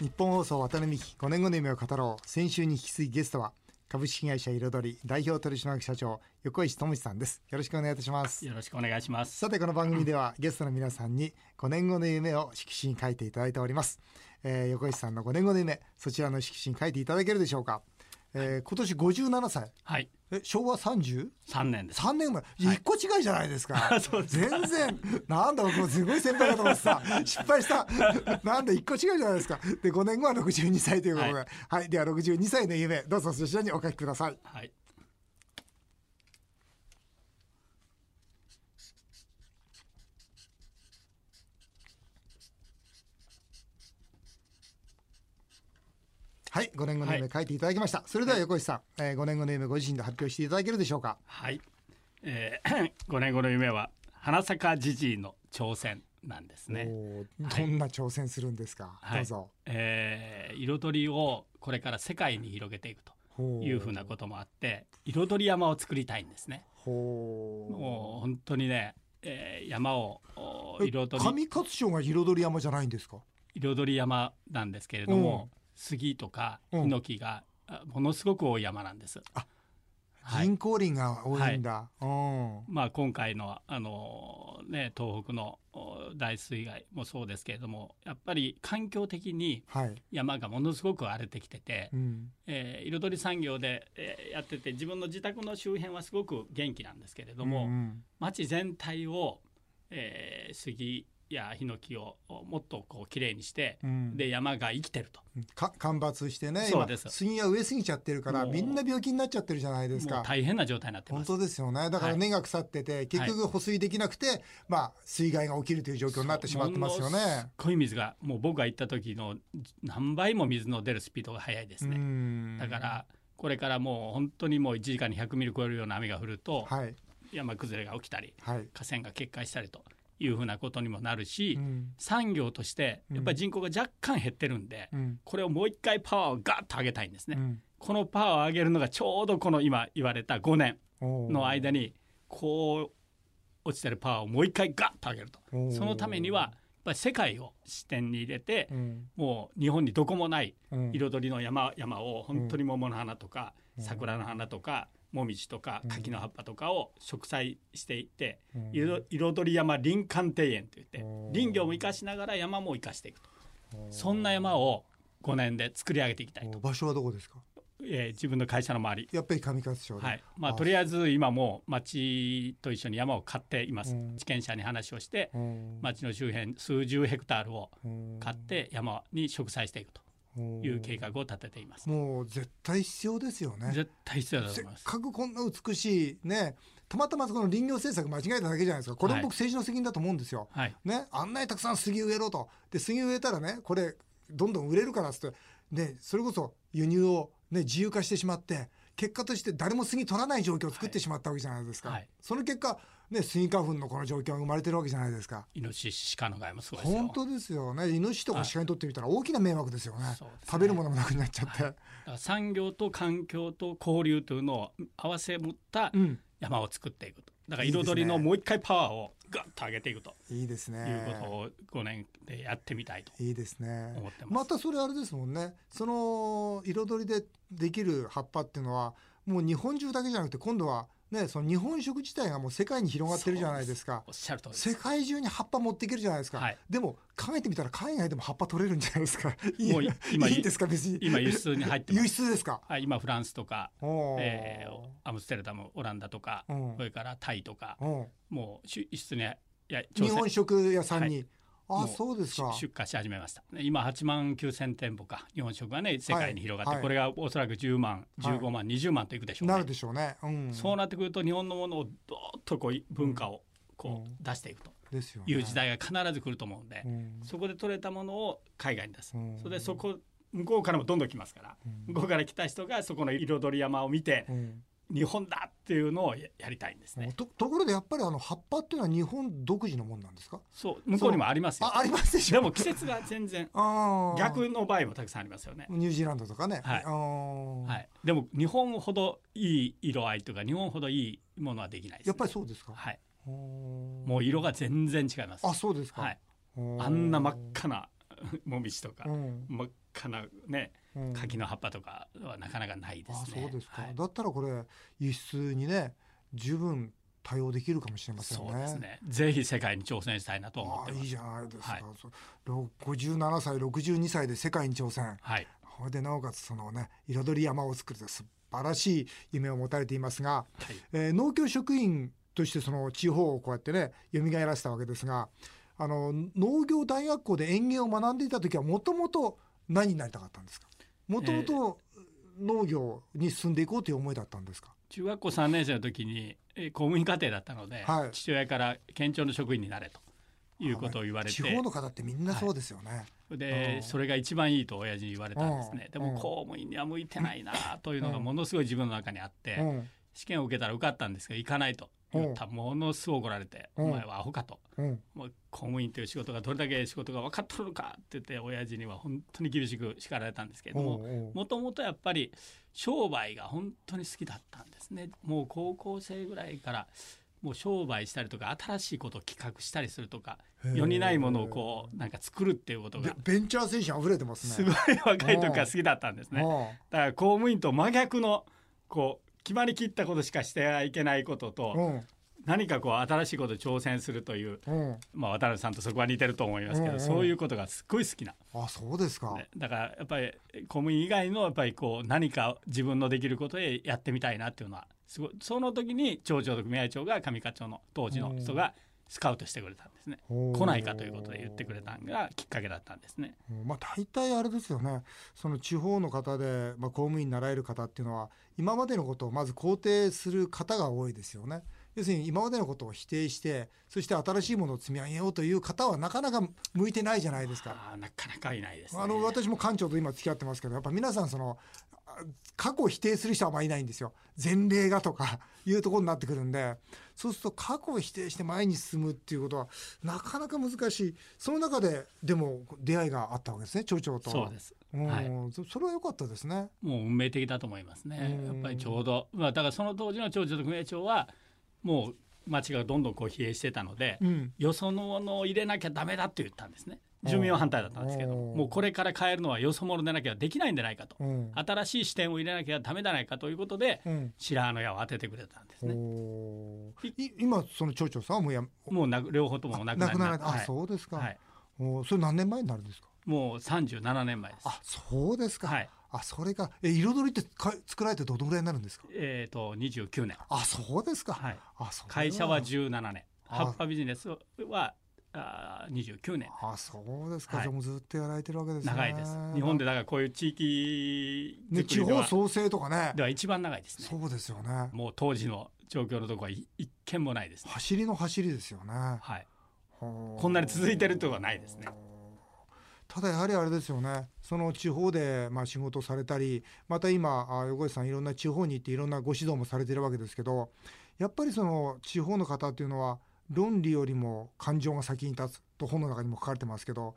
日本放送渡辺美希5年後の夢を語ろう。先週に引き続きゲストは株式会社彩り代表取締役社長横石智さんです。よろしくお願いいたします。よろしくお願いします。さてこの番組ではゲストの皆さんに5年後の夢を色紙に書いていただいております、えー、横石さんの5年後の夢そちらの色紙に書いていただけるでしょうか、えー、今年57歳。はい。え昭和 30? 3年です。3年前。1個違いじゃないですか、そうです全然。なんだ僕もすごい先輩だと思ってさ 失敗した。なんだ1個違いじゃないですか。で5年後は62歳ということで、ははい。い、では62歳の夢どうぞそちらにお書きください。はいはい5年後の夢書いていただきました、それでは横石さん、えー、5年後の夢ご自身で発表していただけるでしょうか？はい、えー、5年後の夢は花咲じじいの挑戦なんですね、どんな挑戦するんですか、はい。どうぞ。えー、彩りをこれから世界に広げていくとほいうふうなこともあって彩り山を作りたいんですね。ほもう本当にね、えー、山を彩り。上勝町が彩り山じゃないんですか？彩り山なんですけれども、杉とかうん。ヒノキがあものすごく多い山なんです。あはい。人工林が多いんだ、うん。まあ、今回のあの、ね、東北のお大水害もそうですけれどもやっぱり環境的にはい、山がものすごく荒れてきてて、うん。えー彩り産業で、えーやってて自分の自宅の周辺はすごく元気なんですけれども、うん町全体を、えー杉やヒノキをおもっとこうきれいにして、うん。で山が生きてると。か干ばつしてね今杉が植えすぎちゃってるからみんな病気になっちゃってるじゃないですか。大変な状態になってます。本当ですよね。だからはい。根が腐ってて、結局保水できなくて、まあ水害が起きるという状況になってしまってますよね。すごい水がもう僕が行った時の何倍も水の出るスピードが速いですうね。ん。だからこれからもう本当にもう1時間に100ミリ超えるような雨が降るとはい。山崩れが起きたりはい、河川が決壊したりというふうなことにもなるし、うん。産業としてやっぱり人口が若干減ってるんで、うん。これをもう一回パワーをガッと上げたいんですね。うん。このパワーを上げるのがちょうどこの今言われた5年の間にこう落ちてるパワーをもう一回ガッと上げると。そのためにはやっぱり世界を視点に入れてうん。もう日本にどこもないうん。彩りの山山を本当に桃の花とかうん。桜の花とかもみじとかうん。柿の葉っぱとかを植栽していってうん。彩彩り山林間庭園といってうん。林業も生かしながら山も生かしていくと。そんな山を5年で作り上げていきたいと、場所はどこですか？えー自分の会社の周り。やっぱり上勝町で、はい。まあ、あ。とりあえず今もう町と一緒に山を買っていますうん。地権者に話をしてうん。町の周辺数十ヘクタールをうん。買って山に植栽していくという計画を立てています。もう絶対必要ですよね。絶対必要だとせっ思います。かくこんな美しいねたまたまそこの林業政策間違えただけじゃないですか。これも僕政治の責任だと思うんですよ、はい。ねあんなにたくさん杉植えろと。で杉植えたらねこれどんどん売れるからっつってねそれこそ輸入をね自由化してしまって結果として誰も杉取らない状況を作ってしまったわけじゃないですか、はい。その結果ねスギ花粉のこの状況が生まれてるわけじゃないですか。イノシシ鹿の害もすごいですよ。本当ですよね。イノシシとか鹿にとってみたら大きな迷惑ですよね。食べるものもなくなっちゃって、だから産業と環境と交流というのを合わせ持ったうん。山を作っていくと。だから彩りのもう一回パワーをガッと上げていくと。いいですね。いうことを5年でやってみたいといいですね。思ってます。またそれあれですもんね。その彩りでできる葉っぱっていうのはもう日本中だけじゃなくて今度はねその日本食自体がもう世界に広がってるじゃないですか。おっしゃる通りです。世界中に葉っぱ持っていけるじゃないですか、はい。でも考えてみたら海外でも葉っぱ取れるんじゃないですか。いいもう今いいんですか別に。今輸出に入ってま輸す出ですか？はい、今フランスとか、えーアムステルダムオランダとか、うん。それからタイとか、うん。もう輸出にや日本食屋さんに、はいあそうですか。し出荷し始めました。今8万9千店舗か。日本食がね世界に広がって、はい。これがおそらく10万はい。15万、20万といくでしょうね。なるでしょうね、うん、そうなってくると日本のものをどーっとこう文化をこう出していくと。ですよね。いう時代が必ず来ると思うんで、うん。そこで取れたものを海外に出す、うん。それでそこ向こうからもどんどん来ますから、うん。向こうから来た人がそこの彩り山を見て、うん日本だっていうのをややりたいんですね。とところでやっぱりあの葉っぱっていうのは日本独自のもんなんですか？そう向こうにもありますよ。あありますでしょでも季節が全然逆の場合もたくさんありますよね。ニュージーランドとかね、はいはい。でも日本ほどいい色合いとか日本ほどいいものはできないです、ね。やっぱりそうですか、はい。もう色が全然違います。あそうですか、はい。あんな真っ赤な もみじとか、うん真っかなねうん柿の葉っぱとかはなかなかないですね。あそうですか、はいだったらこれ輸出にね十分対応できるかもしれませんね。そうですね。ぜひ世界に挑戦したいなと思ってます。ああいいじゃないですか、はいそうろ57歳62歳で世界に挑戦はい。それでなおかつそのね彩り山を作る素晴らしい夢を持たれていますが、はい。えー農協職員としてその地方をこうやってね蘇らせたわけですがあの農業大学校で園芸を学んでいた時はもともと何になりたかったんですか？もともと農業に進んでいこうという思いだったんですか？中学校3年生の時にえー公務員課程だったので、はい。父親から県庁の職員になれということを言われて、地方の方ってみんなそうですよね、うん。でそれが一番いいと親父に言われたんですね、でも公務員には向いてないなというのがものすごい自分の中にあって、うん。試験を受けたら受かったんですが行かないと言ったらものすごい怒られて、うんお前はアホかと。うんもう公務員という仕事がどれだけ仕事が分かっとるのかって言って親父には本当に厳しく叱られたんですけれどもうんもともとやっぱり商売が本当に好きだったんですね。もう高校生ぐらいからもう商売したりとか新しいことを企画したりするとか世にないものをこうなんか作るっていうことがベベンチャー精神溢れてますね。すごい若い時から好きだったんですね。だから公務員と真逆のこう決まりきったことしかしてはいけないことうとん。何かこう新しいことに挑戦するといううん。まあ、渡辺さんとそこは似てると思いますけど、うんうんそういうことがすっごい好きな、あそうですか、ねだからやっぱり公務員以外のやっぱりこう何か自分のできることでやってみたいなっていうのはすごいその時に町長と組合長が上課長の当時の人がスカウトしてくれたんですね。来ないかということで言ってくれたのがきっかけだったんですね。うんまあ大体あれですよね。その地方の方で、まあ、公務員になられる方っていうのは今までのことをまず肯定する方が多いですよね。要するに今までのことを否定してそして新しいものを積み上げようという方はなかなか向いてないじゃないですか。なかなかいないですね。あの私も館長と今付き合ってますけどやっぱ皆さんそのあ過去を否定する人はあまりいないんですよ。前例がとか いうところになってくるんで。そうすると過去を否定して前に進むっていうことはなかなか難しい。その中ででも出会いがあったわけですね町長と。そうです。うん。はい。そそれは良かったですね。もう運命的だと思いますね。うん。やっぱりちょうど、まあ、だからその当時の町長と組合長はもう町がどんどんこう疲弊してたので、うん。よそのものを入れなきゃダメだって言ったんですね住民は反対だったんですけどもうこれから変えるのはよそ者でなきゃできないんじゃないかと。うん。新しい視点を入れなきゃダメじゃないかということでうん。白羽の矢を当ててくれたんですね。今その町長さんはもうやもうなく両方ともなくなられた。あ、はい。そうですか、はい、おーそれ何年前になるんですか？もう37年前です。あそうですか、はい。あそれがえ彩りってか作られてどのぐらいになるんですか？えっ、と29年。あそうですか、はい。あそれ会社は17年。あ。葉っぱビジネスはあー29年あそうですか、はい。じゃあもうずっとやられてるわけですね。長いです。日本でだからこういう地域ね地方創生とかね。では一番長いですね。そうですよね。もう当時の状況のところはい一件もないですね。走りの走りですよね。はい。ここんなに続いてるとはないですね。ただやはりあれですよね。その地方でまあ仕事されたりまた今あ横井さんいろんな地方に行っていろんなご指導もされてるわけですけどやっぱりその地方の方っていうのは論理よりも感情が先に立つと本の中にも書かれてますけど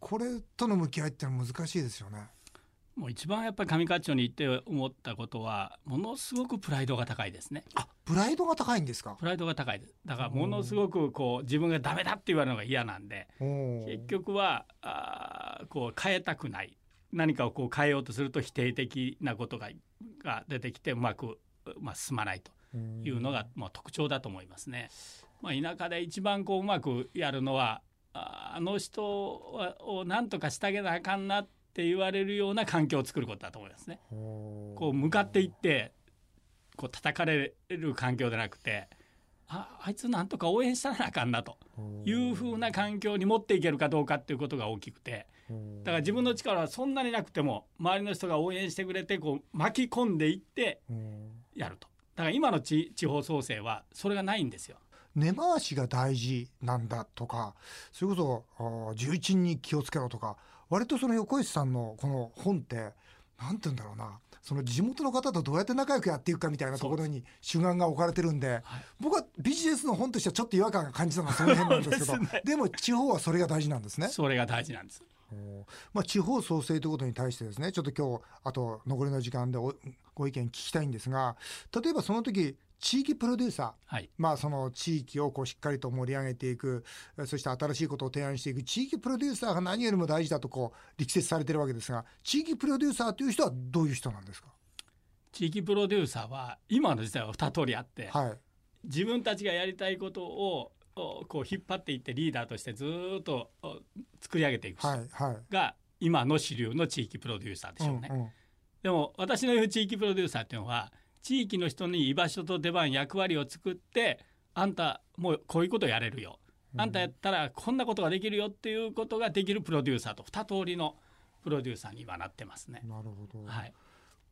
これとの向き合いってのは難しいですよね。もう一番やっぱり上勝町に行って思ったことはものすごくプライドが高いですね。あプライドが高いんですか？プライドが高いです。だからものすごくこう自分がダメだって言われるのが嫌なんで結局はあーこう変えたくない。何かをこう変えようとすると否定的なことがが出てきてうまく、まあ、進まないというのが、まあ、特徴だと思いますね。まあ、田舎で一番こううまくやるのはああの人はを何とかしてあげなあかんなって言われるような環境を作ることだと思いますね。こう向かっていってこう叩かれる環境でなくてああいつなんとか応援したらあかんなという。ふうな環境に持っていけるかどうかっていうことが大きくてだから自分の力はそんなになくても周りの人が応援してくれてこう巻き込んでいってう。んやると。だから今の地地方創生はそれがないんですよ。根回しが大事なんだとかそれこそ重鎮に気をつけろとか割とその横石さんのこの本ってなんて言うんだろうなその地元の方とどうやって仲良くやっていくかみたいなところに主眼が置かれてるんではい僕はビジネスの本としてはちょっと違和感が感じたのはその辺なんですけどですねでも地方はそれが大事なんですね。それが大事なんです。おまあ、地方創生ということに対してですねちょっと今日あと残りの時間でおご意見聞きたいんですが例えばその時地域プロデューサー、はいまあ、その地域をこうしっかりと盛り上げていく、そして新しいことを提案していく、地域プロデューサーが何よりも大事だとこう力説されてるわけですが、地域プロデューサーという人はどういう人なんですか？地域プロデューサーは今の時代は2通りあって、はい、自分たちがやりたいことをおこう引っ張っていってリーダーとしてずーっとお作り上げていく人。が今の主流の地域プロデューサーでしょうね。うんうんでも私の言う地域プロデューサーっていうのは地域の人に居場所と出番役割を作ってあんたもうこういうことやれるよ、あんたやったらこんなことができるよっていうことができるプロデューサーと二通りのプロデューサーに今なってますね。なるほど、はい、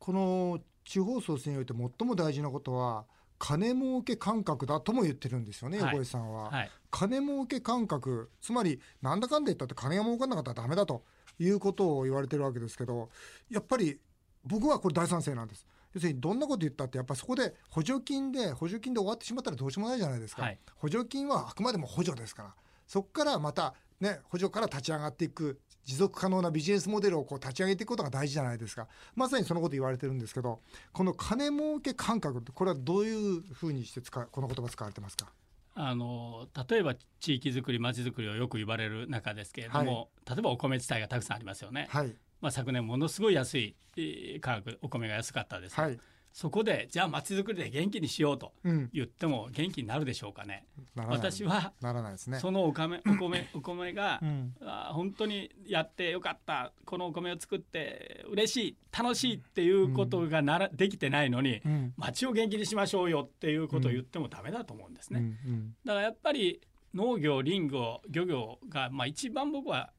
この地方創生において最も大事なことは金儲け感覚だとも言ってるんですよね、はい。横井さんは、はい、金儲け感覚つまりなんだかんだ言ったって金が儲かんなかったらダメだということを言われてるわけですけどやっぱり僕はこれ大賛成なんです要するにどんなこと言ったってやっぱそこで補助金で補助金で終わってしまったらどうしようもないじゃないですか、はい。補助金はあくまでも補助ですから。そこからまたね補助から立ち上がっていく持続可能なビジネスモデルをこう立ち上げていくことが大事じゃないですか。まさにそのこと言われてるんですけどこの金儲け感覚ってこれはどういうふうにして使うこの言葉使われてますか？あの例えば地域づくり町づくりをよく言われる中ですけれども、例えばお米自体がたくさんありますよね。はいまあ、昨年ものすごい安いえー価格お米が安かったです、はい。そこでじゃあ町づくりで元気にしようとうん。言っても元気になるでしょうかね。ならない。私はならないですね。そのお米 お米お米が、うん。あー本当にやってよかった。このお米を作って嬉しい楽しいっていうことがなら、できてないのに、うん。町を元気にしましょうよっていうことを言ってもダメだと思うんですね。うん。うん。だからやっぱり農業林業漁業が、まあ、一番僕はあ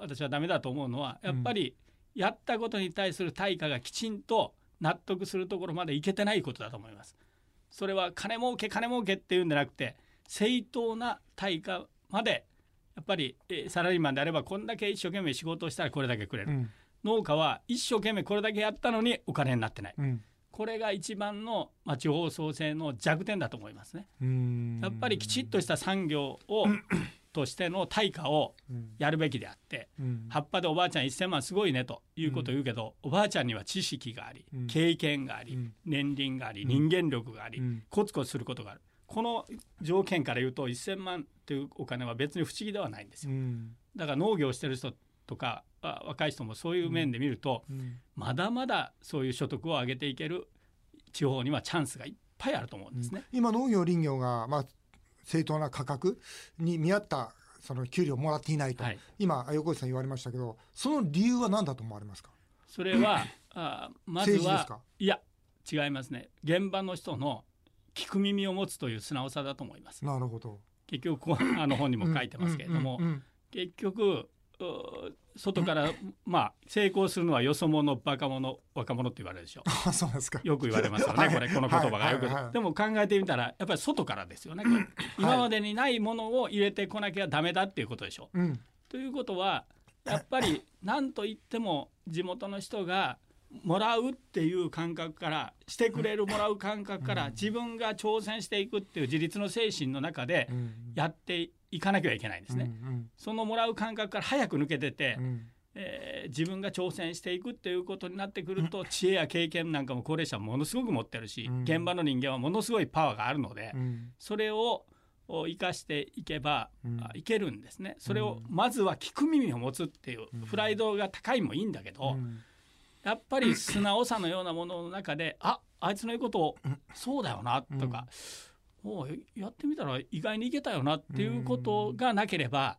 私はダメだと思うのはやっぱりやったことに対する対価がきちんと納得するところまでいけてないことだと思います。それは金儲け金儲けっていうんじゃなくて正当な対価までやっぱり、えーサラリーマンであればこんだけ一生懸命仕事をしたらこれだけくれる、うん農家は一生懸命これだけやったのにお金になってないうんこれが一番の、まあ、地方創生の弱点だと思いますね。うんやっぱりきちっとした産業をとしての対価をうん。やるべきであってうん。葉っぱでおばあちゃん1,000万すごいねということを言うけど、おばあちゃんには知識があり、うん。経験があり、うん。年輪があり、うん。人間力があり、うん。コツコツすることがある。この条件から言うと1,000万というお金は別に不思議ではないんですよ。うん。だから農業をしてる人とかあ若い人もそういう面で見ると、うん。まだまだそういう所得を上げていける地方にはチャンスがいっぱいあると思うんですね。今農業林業がまあ正当な価格に見合ったその給料をもらっていないと、はい。今横井さん言われましたけどその理由は何だと思われますか？それはあまずはいや違いますね。現場の人の聞く耳を持つという素直さだと思います。なるほど。結局あの本にも書いてますけれども。結局う外からまあ成功するのはよそ者バカ者若者って言われるでしょ。あそうなんですか。よく言われますよはい。ねこれこの言葉が。よく。でも考えてみたらやっぱり外からですよね今までにないものを入れてこなきゃダメだっていうことでしょ。うん。ということはやっぱり何と言っても地元の人がもらうっていう感覚からしてくれるもらう感覚から自分が挑戦していくっていう自立の精神の中でうん。やっていかなきゃいけないんですね。うんそのもらう感覚から早く抜けてて、うん。えー自分が挑戦していくっていうことになってくると知恵や経験なんかも高齢者はものすごく持ってるし、うん。現場の人間はものすごいパワーがあるので、うん。それをお生かしていけば、いけるんですね。それをまずは聞く耳を持つっていう、うん。プライドが高いもいいんだけど、うん。やっぱり素直さのようなものの中でああいつの言うことをうん。そうだよなとか、おうやってみたら意外にいけたよなっていうことがなければ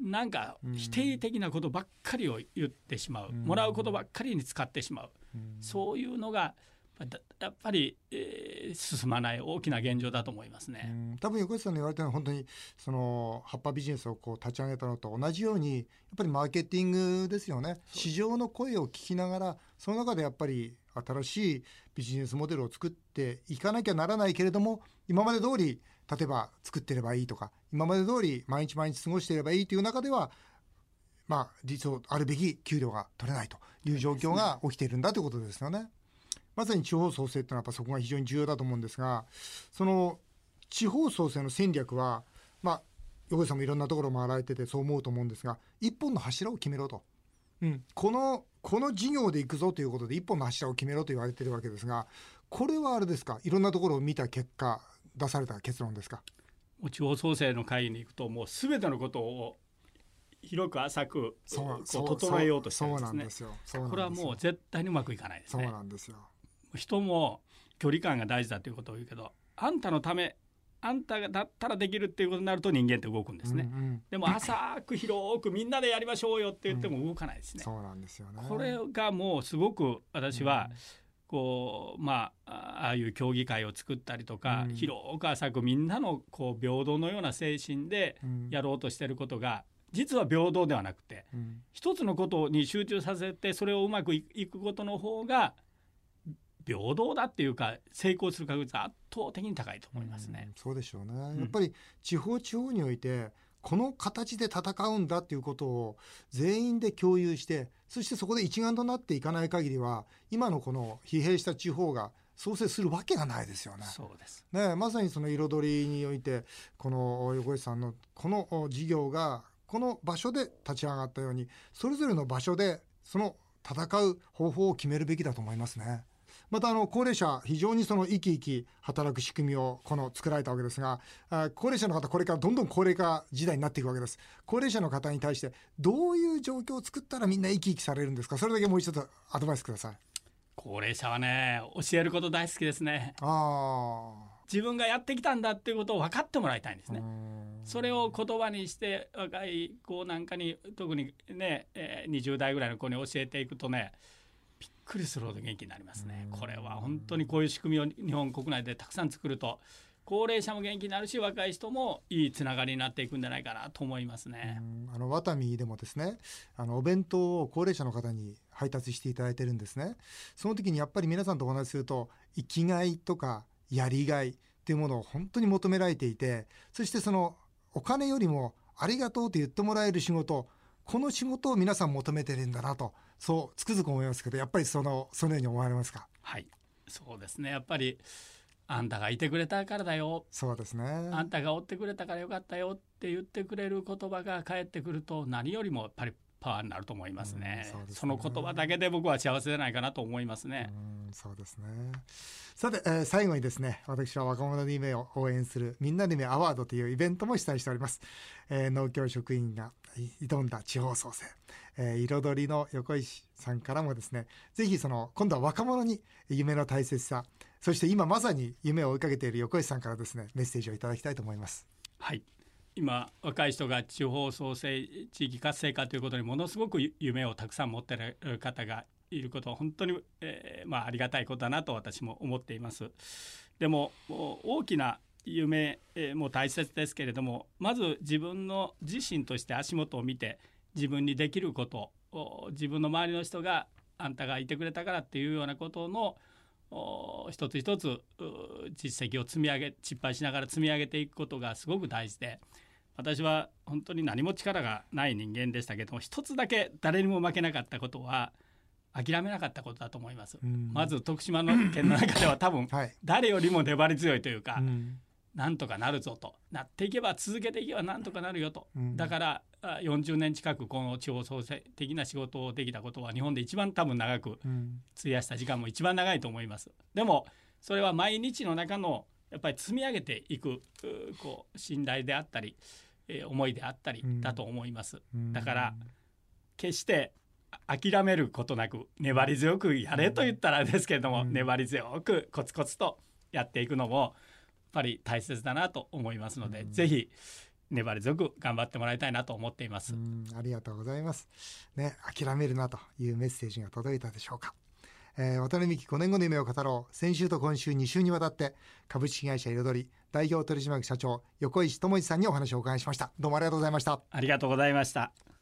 なんか否定的なことばっかりを言ってしまう、うん。もらうことばっかりに使ってしまう、うん。そういうのがだやっぱり、えー進まない大きな現状だと思いますうね。ん。多分横井さんの言われたのは本当にその葉っぱビジネスをこう立ち上げたのと同じようにやっぱりマーケティングですよね。市場の声を聞きながらその中でやっぱり新しいビジネスモデルを作っていかなきゃならないけれども今まで通り例えば作ってればいいとか今まで通り毎日毎日過ごしていればいいという中ではまあ理想あるべき給料が取れないという状況が起きているんだということですよね。まさに地方創生ってのはやっぱそこが非常に重要だと思うんですがその地方創生の戦略はまあ横井さんもいろんなところ回られててそう思うと思うんですが一本の柱を決めろと、うん、このこの事業でいくぞということで一本の柱を決めろと言われてるわけですがこれはあれですか？いろんなところを見た結果出された結論ですか？もう地方創生の会議に行くともう全てのことを広く浅くこそうう整えようとしてるんですね。ですこれはもう絶対にうまくいかないですそうねなんですよ。人も距離感が大事だということを言うけどあんたのためあんたがだったらできるっていうことになると人間って動くんですね、うんうん。でも浅く広くみんなでやりましょうよって言っても動かないですね、そうなんですよね。これがもうすごく私は、こうまあああいう協議会を作ったりとか、うん。広く浅くみんなのこう平等のような精神でうん。やろうとしてることが実は平等ではなくてうん。一つのことに集中させてそれをうまくいいくことの方が平等だっていうか成功する確率は圧倒的に高いと思いますねうん。そうでしょうね、んやっぱり地方地方においてこの形で戦うんだっていうことを全員で共有してそしてそこで一丸となっていかない限りは今のこの疲弊した地方が創生するわけがないですよね。そうですねまさにその彩りにおいてこの横井さんのこの事業がこの場所で立ち上がったようにそれぞれの場所でその戦う方法を決めるべきだと思いますね。またあの高齢者非常にその生き生き働く仕組みをこの作られたわけですがあ高齢者の方これからどんどん高齢化時代になっていくわけです。高齢者の方に対してどういう状況を作ったらみんな生き生きされるんですか？それだけもう一度アドバイスください。高齢者はね教えること大好きですね。あ自分がやってきたんだっていうことを分かってもらいたいんですあね。それを言葉にして若い子なんかに特にね、えー20代ぐらいの子に教えていくとねくりするほど元気になりますね。これは本当にこういう仕組みを日本国内でたくさん作ると高齢者も元気になるし若い人もいいつながりになっていくんじゃないかなと思いますね。うんあのワタミでもですねあのお弁当を高齢者の方に配達していただいてるんですねその時にやっぱり皆さんとお話しすると生きがいとかやりがいっていうものを本当に求められていてそしてそのお金よりもありがとうと言ってもらえる仕事この仕事を皆さん求めてるんだなとそうつくづく思いますけどやっぱりそのそのように思われますか？はい。そうですね。やっぱりあんたがいてくれたからだよ。そうですね。あんたがおってくれたからよかったよって言ってくれる言葉が返ってくると何よりもやっぱりパワーになると思いますね,、うんそすねその言葉だけで僕は幸せじゃないかなと思いますね、うんそうですね。さて、えー最後にですね、私は若者の夢を応援するみんなで夢アワードというイベントも主催しております。えー農協職員が挑んだ地方創生、えー彩りの横石さんからもですね、ぜひその今度は若者に夢の大切さ、そして今まさに夢を追いかけている横石さんからですね、メッセージをいただきたいと思います。はい今若い人が地方創生地域活性化ということにものすごく夢をたくさん持っている方がいることは本当に、えーまあ、ありがたいことだなと私も思っています。でも大きな夢も大切ですけれどもまず自分の自身として足元を見て自分にできること自分の周りの人があんたがいてくれたからっていうようなことの一つ一つ実績を積み上げ失敗しながら積み上げていくことがすごく大事で私は本当に何も力がない人間でしたけども一つだけ誰にも負けなかったことは諦めなかったことだと思います。うん。まず徳島の県の中では多分はい。誰よりも粘り強いというか、うん。なんとかなるぞと。なっていけば続けていけばなんとかなるよと、うん。だからあ40年近くこの地方創生的な仕事をできたことは日本で一番多分長くうん。費やした時間も一番長いと思います。でもそれは毎日の中のやっぱり積み上げていくうこう信頼であったり、えー思いであったりうんだと思います、うんだから決してあ諦めることなく粘り強くやれと言ったらですけれども、うん粘り強くコツコツとやっていくのもやっぱり大切だなと思いますので、うんぜひ粘り強く頑張ってもらいたいなと思っています。うんありがとうございます。ね、諦めるなというメッセージが届いたでしょうか。えー、渡辺美希5年後の夢を語ろう。先週と今週2週にわたって、株式会社彩り代表取締役社長、横石智一さんにお話をお伺いしました。どうもありがとうございました。ありがとうございました。